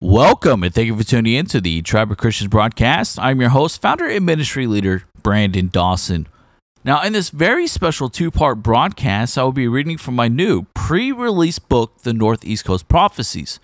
Welcome and thank you for tuning in to the Tribe of Christians broadcast. I'm your host, founder, and ministry leader, Brandon Dawson. Now, in this very special two part broadcast, I will be reading from my new pre release book, The Northeast Coast Prophecies.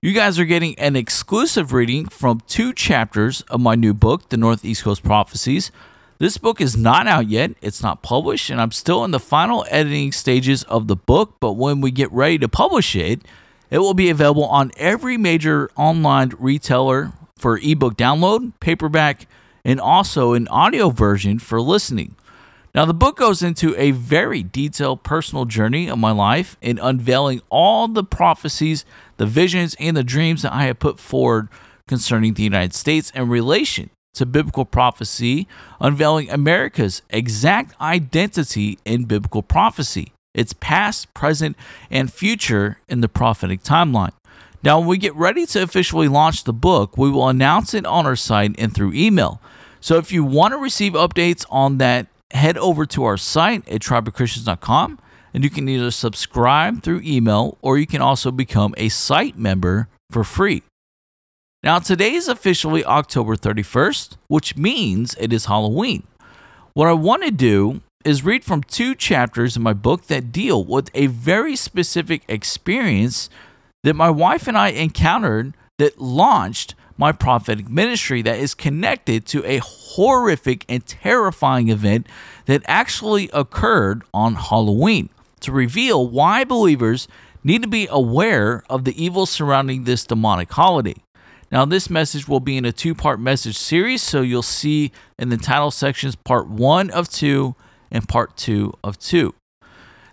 You guys are getting an exclusive reading from two chapters of my new book, The Northeast Coast Prophecies. This book is not out yet, it's not published, and I'm still in the final editing stages of the book. But when we get ready to publish it, it will be available on every major online retailer for ebook download, paperback, and also an audio version for listening. Now, the book goes into a very detailed personal journey of my life in unveiling all the prophecies, the visions, and the dreams that I have put forward concerning the United States in relation to biblical prophecy, unveiling America's exact identity in biblical prophecy its past, present, and future in the prophetic timeline. Now, when we get ready to officially launch the book, we will announce it on our site and through email. So if you want to receive updates on that, head over to our site at tribeofchristians.com and you can either subscribe through email or you can also become a site member for free. Now, today is officially October 31st, which means it is Halloween. What I want to do is read from two chapters in my book that deal with a very specific experience that my wife and I encountered that launched my prophetic ministry that is connected to a horrific and terrifying event that actually occurred on Halloween to reveal why believers need to be aware of the evil surrounding this demonic holiday. Now, this message will be in a two part message series, so you'll see in the title sections part one of two and part two of two.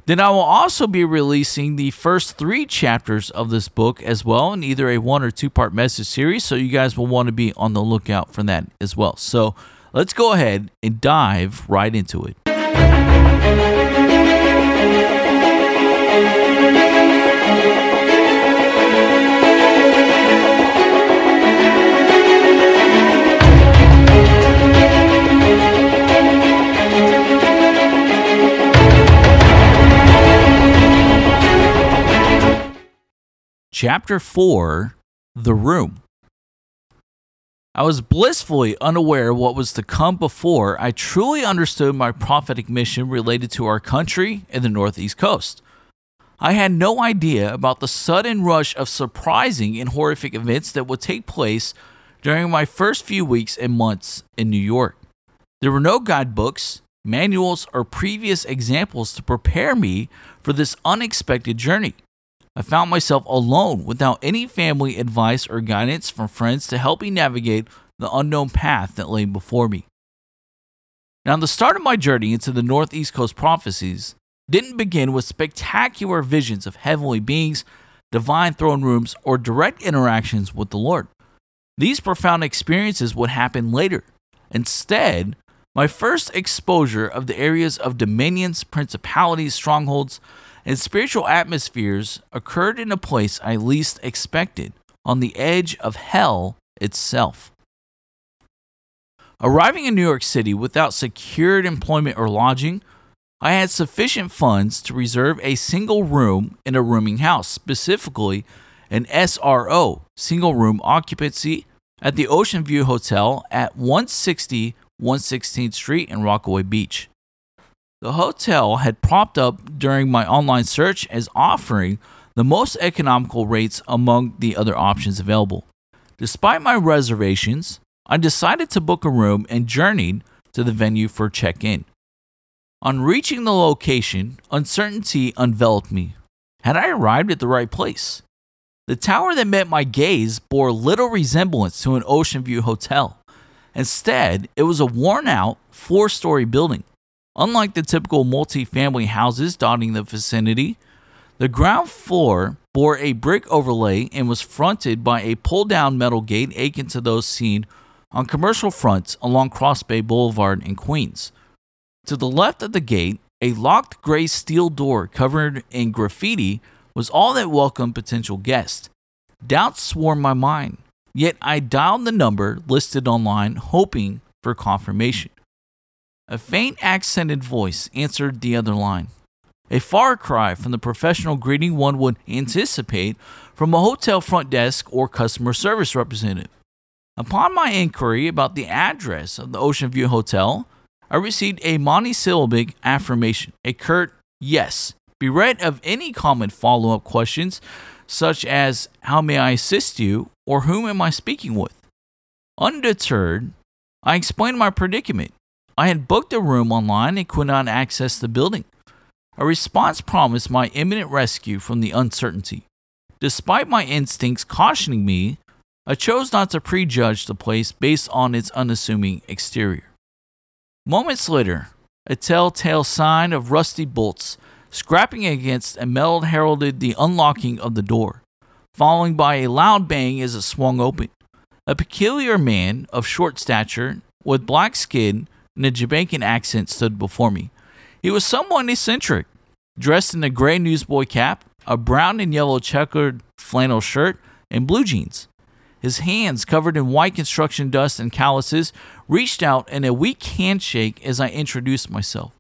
Then I will also be releasing the first three chapters of this book as well in either a one or two part message series. So you guys will want to be on the lookout for that as well. So let's go ahead and dive right into it. Chapter 4 The Room. I was blissfully unaware what was to come before I truly understood my prophetic mission related to our country and the Northeast Coast. I had no idea about the sudden rush of surprising and horrific events that would take place during my first few weeks and months in New York. There were no guidebooks, manuals, or previous examples to prepare me for this unexpected journey. I found myself alone without any family advice or guidance from friends to help me navigate the unknown path that lay before me. Now, the start of my journey into the Northeast Coast prophecies didn't begin with spectacular visions of heavenly beings, divine throne rooms, or direct interactions with the Lord. These profound experiences would happen later. Instead, my first exposure of the areas of dominions, principalities, strongholds, and spiritual atmospheres occurred in a place I least expected, on the edge of hell itself. Arriving in New York City without secured employment or lodging, I had sufficient funds to reserve a single room in a rooming house, specifically an SRO, single room occupancy, at the Ocean View Hotel at 160 116th Street in Rockaway Beach. The hotel had propped up during my online search as offering the most economical rates among the other options available. Despite my reservations, I decided to book a room and journeyed to the venue for check in. On reaching the location, uncertainty enveloped me. Had I arrived at the right place? The tower that met my gaze bore little resemblance to an Ocean View hotel. Instead, it was a worn out, four story building. Unlike the typical multi-family houses dotting the vicinity, the ground floor bore a brick overlay and was fronted by a pull down metal gate akin to those seen on commercial fronts along Cross Bay Boulevard in Queens. To the left of the gate, a locked gray steel door covered in graffiti was all that welcomed potential guests. Doubts swarmed my mind, yet I dialed the number listed online, hoping for confirmation. A faint accented voice answered the other line. a far cry from the professional greeting one would anticipate from a hotel front desk or customer service representative. Upon my inquiry about the address of the Ocean View Hotel, I received a monosyllabic affirmation, a curt yes, bereft of any common follow up questions such as how may I assist you or whom am I speaking with. Undeterred, I explained my predicament. I had booked a room online and could not access the building. A response promised my imminent rescue from the uncertainty. Despite my instincts cautioning me, I chose not to prejudge the place based on its unassuming exterior. Moments later, a telltale sign of rusty bolts scrapping against a metal heralded the unlocking of the door, following by a loud bang as it swung open. A peculiar man of short stature, with black skin and a Jamaican accent, stood before me. He was somewhat eccentric, dressed in a gray newsboy cap, a brown and yellow checkered flannel shirt, and blue jeans. His hands, covered in white construction dust and calluses, reached out in a weak handshake as I introduced myself.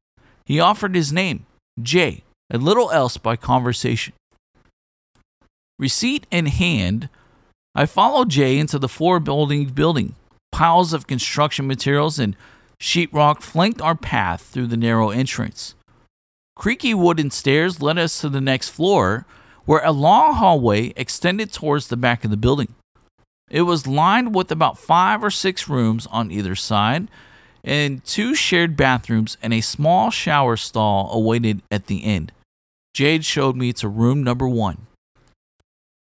He offered his name, Jay, and little else by conversation. Receipt in hand, I followed Jay into the four building building. Piles of construction materials and sheetrock flanked our path through the narrow entrance. Creaky wooden stairs led us to the next floor, where a long hallway extended towards the back of the building. It was lined with about five or six rooms on either side, and two shared bathrooms and a small shower stall awaited at the end. Jade showed me to room number one.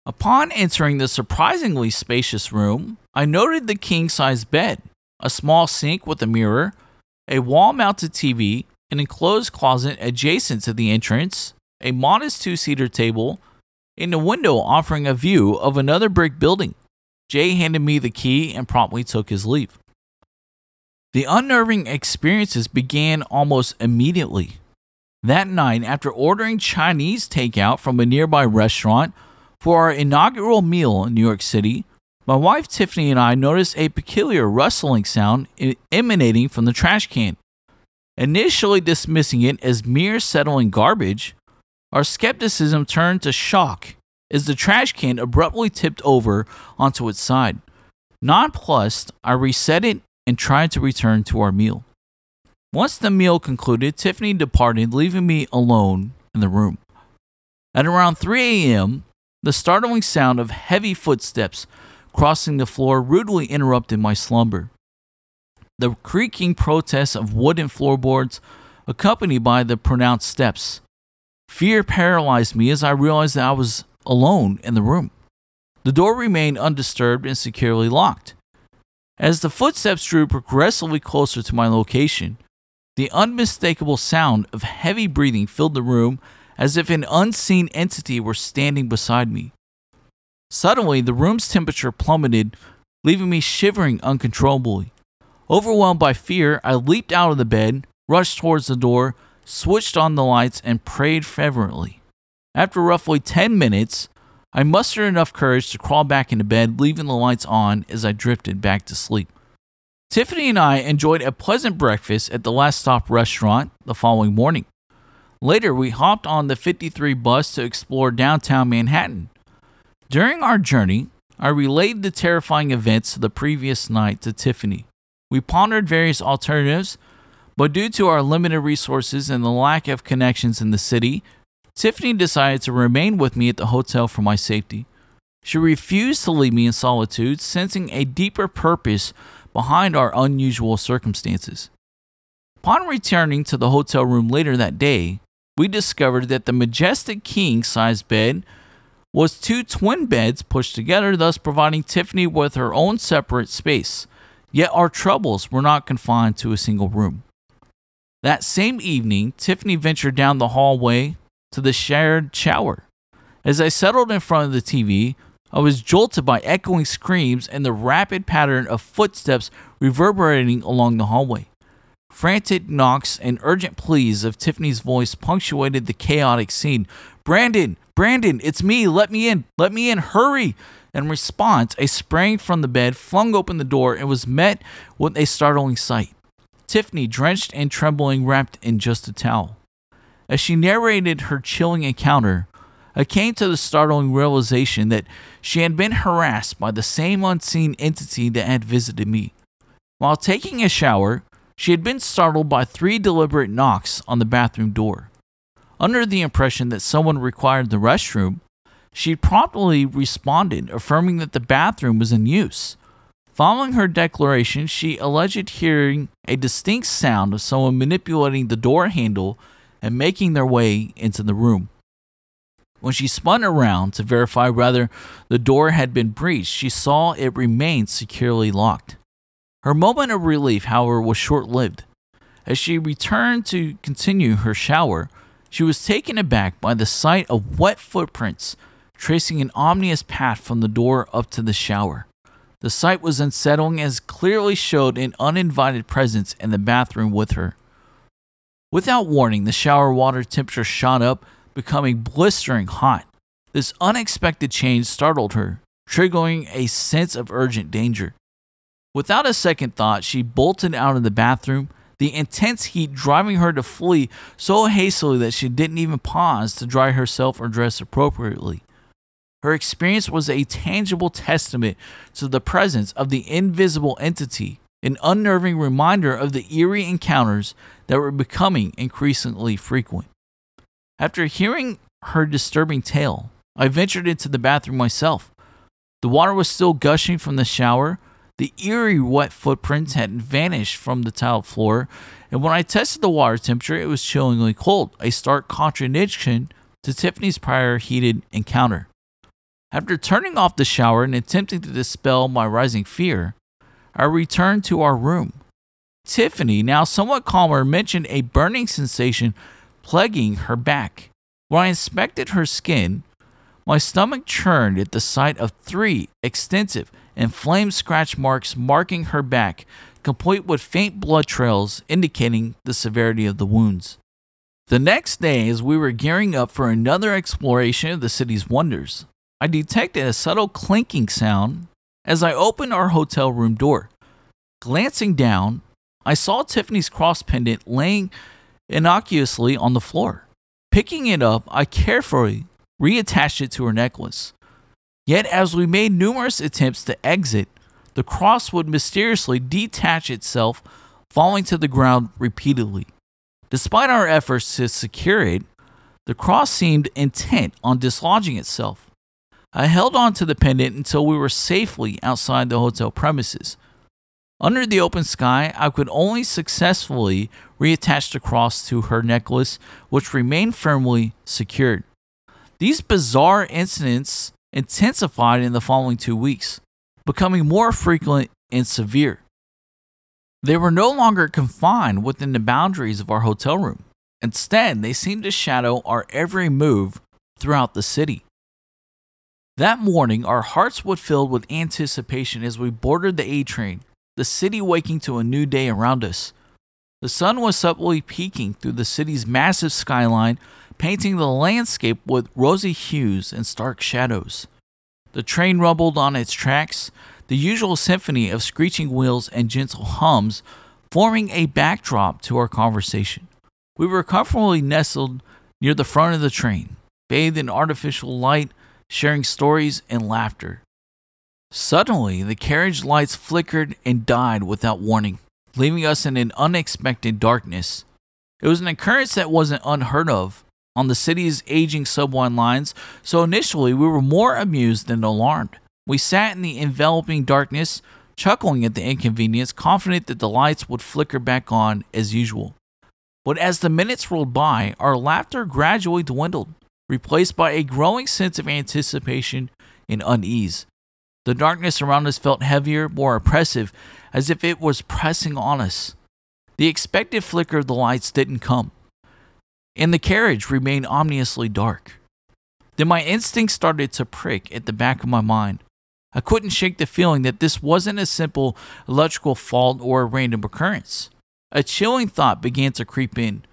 Upon entering the surprisingly spacious room, I noted the king size bed, a small sink with a mirror, a wall mounted TV, an enclosed closet adjacent to the entrance, a modest two seater table, and a window offering a view of another brick building. Jay handed me the key and promptly took his leave. The unnerving experiences began almost immediately. That night, after ordering Chinese takeout from a nearby restaurant for our inaugural meal in New York City, my wife Tiffany and I noticed a peculiar rustling sound emanating from the trash can. Initially dismissing it as mere settling garbage, our skepticism turned to shock as the trash can abruptly tipped over onto its side. Nonplussed, I reset it and tried to return to our meal. Once the meal concluded, Tiffany departed, leaving me alone in the room. At around 3 a.m., the startling sound of heavy footsteps crossing the floor rudely interrupted my slumber. The creaking protest of wooden floorboards, accompanied by the pronounced steps. Fear paralyzed me as I realized that I was alone in the room. The door remained undisturbed and securely locked. As the footsteps drew progressively closer to my location, the unmistakable sound of heavy breathing filled the room as if an unseen entity were standing beside me. Suddenly, the room's temperature plummeted, leaving me shivering uncontrollably. Overwhelmed by fear, I leaped out of the bed, rushed towards the door, switched on the lights, and prayed fervently. After roughly 10 minutes, I mustered enough courage to crawl back into bed, leaving the lights on as I drifted back to sleep. Tiffany and I enjoyed a pleasant breakfast at the Last Stop restaurant the following morning. Later, we hopped on the 53 bus to explore downtown Manhattan. During our journey, I relayed the terrifying events of the previous night to Tiffany. We pondered various alternatives, but due to our limited resources and the lack of connections in the city, Tiffany decided to remain with me at the hotel for my safety. She refused to leave me in solitude, sensing a deeper purpose behind our unusual circumstances. Upon returning to the hotel room later that day, we discovered that the majestic king sized bed was two twin beds pushed together, thus providing Tiffany with her own separate space. Yet our troubles were not confined to a single room. That same evening, Tiffany ventured down the hallway to the shared shower. As I settled in front of the TV, I was jolted by echoing screams and the rapid pattern of footsteps reverberating along the hallway. Frantic knocks and urgent pleas of Tiffany's voice punctuated the chaotic scene. Brandon, Brandon, it's me. Let me in. Let me in. Hurry. In response, I sprang from the bed, flung open the door, and was met with a startling sight. Tiffany, drenched and trembling, wrapped in just a towel. As she narrated her chilling encounter, I came to the startling realization that she had been harassed by the same unseen entity that had visited me. While taking a shower, she had been startled by three deliberate knocks on the bathroom door. Under the impression that someone required the restroom, she promptly responded, affirming that the bathroom was in use. Following her declaration, she alleged hearing a distinct sound of someone manipulating the door handle and making their way into the room. When she spun around to verify whether the door had been breached, she saw it remained securely locked. Her moment of relief, however, was short lived. As she returned to continue her shower, she was taken aback by the sight of wet footprints tracing an ominous path from the door up to the shower. The sight was unsettling as clearly showed an uninvited presence in the bathroom with her. Without warning, the shower water temperature shot up, becoming blistering hot. This unexpected change startled her, triggering a sense of urgent danger. Without a second thought, she bolted out of the bathroom, the intense heat driving her to flee so hastily that she didn't even pause to dry herself or dress appropriately. Her experience was a tangible testament to the presence of the invisible entity, an unnerving reminder of the eerie encounters that were becoming increasingly frequent. After hearing her disturbing tale, I ventured into the bathroom myself. The water was still gushing from the shower. The eerie wet footprints had vanished from the tiled floor, and when I tested the water temperature, it was chillingly cold, a stark contradiction to Tiffany's prior heated encounter. After turning off the shower and attempting to dispel my rising fear, I returned to our room. Tiffany, now somewhat calmer, mentioned a burning sensation plaguing her back. When I inspected her skin, my stomach churned at the sight of three extensive inflamed scratch marks marking her back, complete with faint blood trails indicating the severity of the wounds. The next day, as we were gearing up for another exploration of the city's wonders, I detected a subtle clinking sound as I opened our hotel room door. Glancing down, I saw Tiffany's cross pendant laying innocuously on the floor. Picking it up, I carefully reattached it to her necklace. Yet, as we made numerous attempts to exit, the cross would mysteriously detach itself, falling to the ground repeatedly. Despite our efforts to secure it, the cross seemed intent on dislodging itself. I held on to the pendant until we were safely outside the hotel premises. Under the open sky, I could only successfully reattach the cross to her necklace, which remained firmly secured. These bizarre incidents intensified in the following two weeks, becoming more frequent and severe. They were no longer confined within the boundaries of our hotel room. Instead, they seemed to shadow our every move throughout the city. That morning, our hearts were filled with anticipation as we boarded the A train, the city waking to a new day around us. The sun was subtly peeking through the city's massive skyline, painting the landscape with rosy hues and stark shadows. The train rumbled on its tracks, the usual symphony of screeching wheels and gentle hums forming a backdrop to our conversation. We were comfortably nestled near the front of the train, bathed in artificial light sharing stories and laughter. Suddenly, the carriage lights flickered and died without warning, leaving us in an unexpected darkness. It was an occurrence that wasn't unheard of on the city's aging subway lines, so initially we were more amused than alarmed. We sat in the enveloping darkness, chuckling at the inconvenience, confident that the lights would flicker back on as usual. But as the minutes rolled by, our laughter gradually dwindled replaced by a growing sense of anticipation and unease. The darkness around us felt heavier, more oppressive, as if it was pressing on us. The expected flicker of the lights didn't come, and the carriage remained ominously dark. Then my instincts started to prick at the back of my mind. I couldn't shake the feeling that this wasn't a simple electrical fault or a random occurrence. A chilling thought began to creep in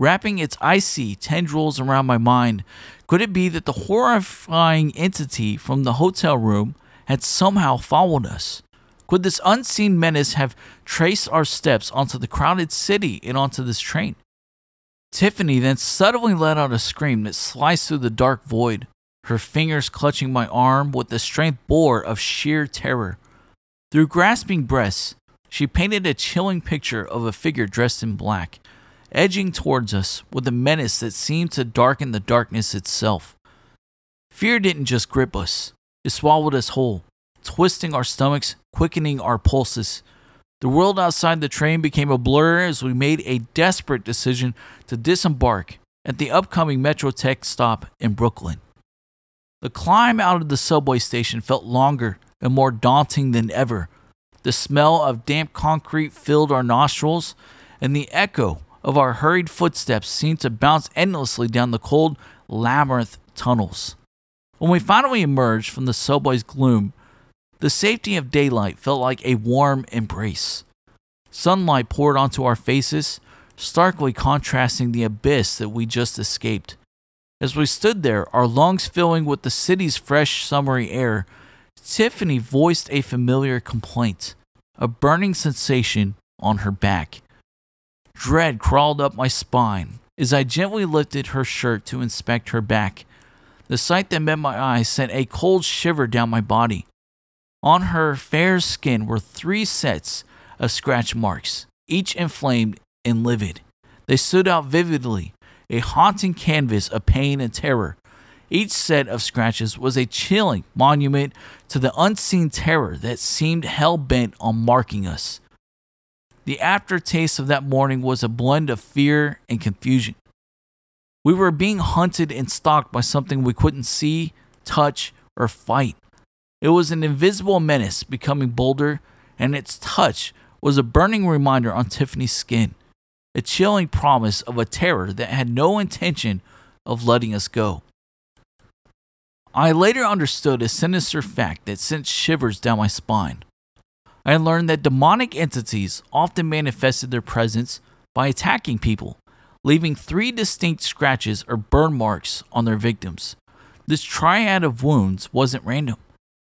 wrapping its icy tendrils around my mind. Could it be that the horrifying entity from the hotel room had somehow followed us? Could this unseen menace have traced our steps onto the crowded city and onto this train? Tiffany then suddenly let out a scream that sliced through the dark void, her fingers clutching my arm with the strength bore of sheer terror. Through grasping breaths, she painted a chilling picture of a figure dressed in black, edging towards us with a menace that seemed to darken the darkness itself. Fear didn't just grip us, it swallowed us whole, twisting our stomachs, quickening our pulses. The world outside the train became a blur as we made a desperate decision to disembark at the upcoming Metrotech stop in Brooklyn. The climb out of the subway station felt longer and more daunting than ever. The smell of damp concrete filled our nostrils, and the echo of our hurried footsteps seemed to bounce endlessly down the cold labyrinth tunnels. When we finally emerged from the subway's gloom, the safety of daylight felt like a warm embrace. Sunlight poured onto our faces, starkly contrasting the abyss that we just escaped. As we stood there, our lungs filling with the city's fresh summery air, Tiffany voiced a familiar complaint, a burning sensation on her back. Dread crawled up my spine as I gently lifted her shirt to inspect her back. The sight that met my eyes sent a cold shiver down my body. On her fair skin were three sets of scratch marks, each inflamed and livid. They stood out vividly, a haunting canvas of pain and terror. Each set of scratches was a chilling monument to the unseen terror that seemed hell bent on marking us. The aftertaste of that morning was a blend of fear and confusion. We were being hunted and stalked by something we couldn't see, touch, or fight. It was an invisible menace becoming bolder, and its touch was a burning reminder on Tiffany's skin, a chilling promise of a terror that had no intention of letting us go. I later understood a sinister fact that sent shivers down my spine. I learned that demonic entities often manifested their presence by attacking people leaving three distinct scratches or burn marks on their victims. This triad of wounds wasn't random.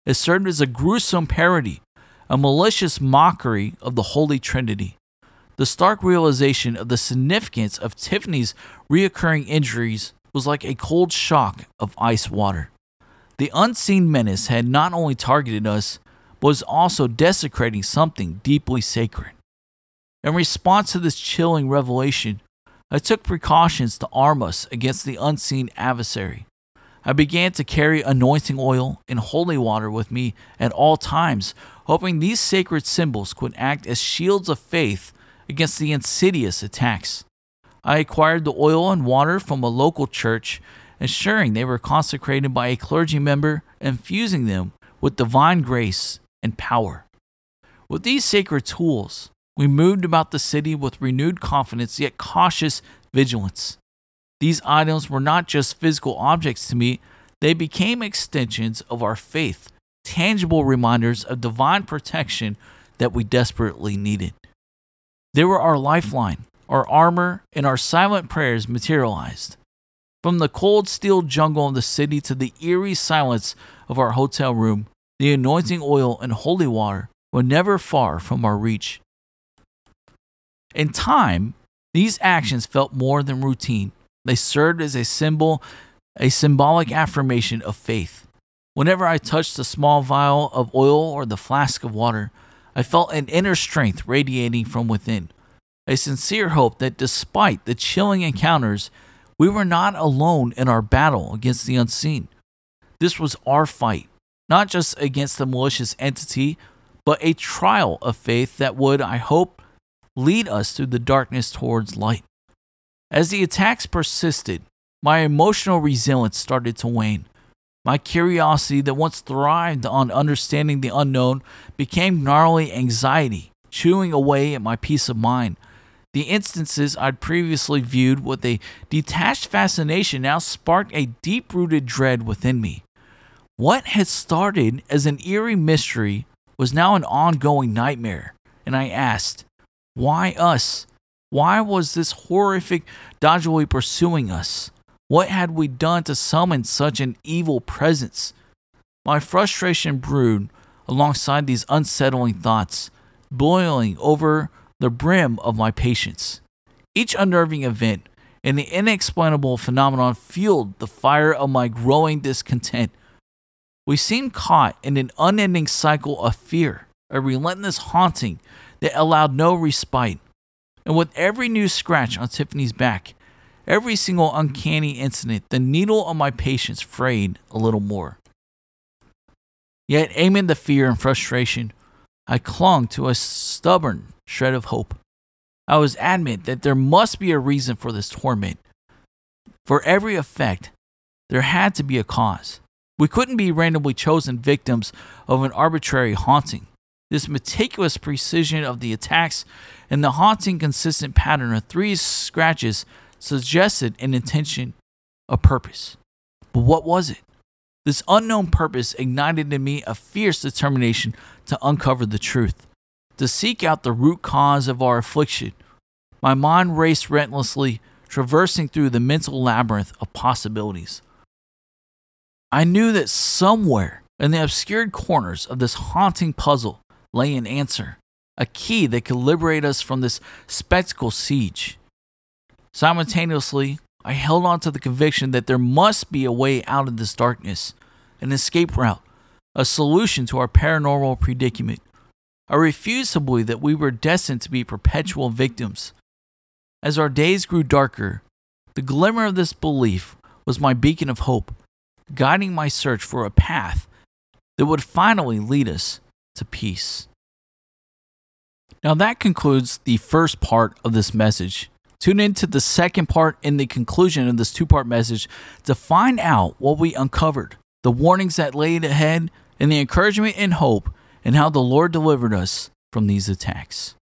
It served as a gruesome parody, a malicious mockery of the Holy Trinity. The stark realization of the significance of Tiffany's reoccurring injuries was like a cold shock of ice water. The unseen menace had not only targeted us, but was also desecrating something deeply sacred. In response to this chilling revelation, I took precautions to arm us against the unseen adversary. I began to carry anointing oil and holy water with me at all times, hoping these sacred symbols could act as shields of faith against the insidious attacks. I acquired the oil and water from a local church, ensuring they were consecrated by a clergy member, infusing them with divine grace and power. With these sacred tools, we moved about the city with renewed confidence, yet cautious vigilance. These items were not just physical objects to me, they became extensions of our faith, tangible reminders of divine protection that we desperately needed. They were our lifeline, our armor, and our silent prayers materialized. From the cold steel jungle of the city to the eerie silence of our hotel room, the anointing oil and holy water were never far from our reach. In time, these actions felt more than routine. They served as a symbol, a symbolic affirmation of faith. Whenever I touched the small vial of oil or the flask of water, I felt an inner strength radiating from within, a sincere hope that despite the chilling encounters, we were not alone in our battle against the unseen. This was our fight, not just against the malicious entity, but a trial of faith that would, I hope, lead us through the darkness towards light. As the attacks persisted, my emotional resilience started to wane. My curiosity that once thrived on understanding the unknown became gnarly anxiety, chewing away at my peace of mind. The instances I'd previously viewed with a detached fascination now sparked a deep rooted dread within me. What had started as an eerie mystery was now an ongoing nightmare, and I asked, why us? Why was this horrific Dajjali pursuing us? What had we done to summon such an evil presence? My frustration brewed alongside these unsettling thoughts, boiling over the brim of my patience. Each unnerving event and the inexplainable phenomenon fueled the fire of my growing discontent. We seemed caught in an unending cycle of fear, a relentless haunting that allowed no respite. And with every new scratch on Tiffany's back, every single uncanny incident, the needle of my patience frayed a little more. Yet, amid the fear and frustration, I clung to a stubborn shred of hope. I was adamant that there must be a reason for this torment. For every effect, there had to be a cause. We couldn't be randomly chosen victims of an arbitrary haunting. This meticulous precision of the attacks and the haunting consistent pattern of three scratches suggested an intention, a purpose. But what was it? This unknown purpose ignited in me a fierce determination to uncover the truth, to seek out the root cause of our affliction. My mind raced relentlessly, traversing through the mental labyrinth of possibilities. I knew that somewhere in the obscured corners of this haunting puzzle lay an answer, a key that could liberate us from this spectacle siege. Simultaneously, I held on to the conviction that there must be a way out of this darkness, an escape route, a solution to our paranormal predicament. I refused to believe that we were destined to be perpetual victims. As our days grew darker, the glimmer of this belief was my beacon of hope, guiding my search for a path that would finally lead us to peace. Now, that concludes the first part of this message. Tune in to the second part in the conclusion of this two part message to find out what we uncovered, the warnings that laid ahead, and the encouragement and hope, and how the Lord delivered us from these attacks.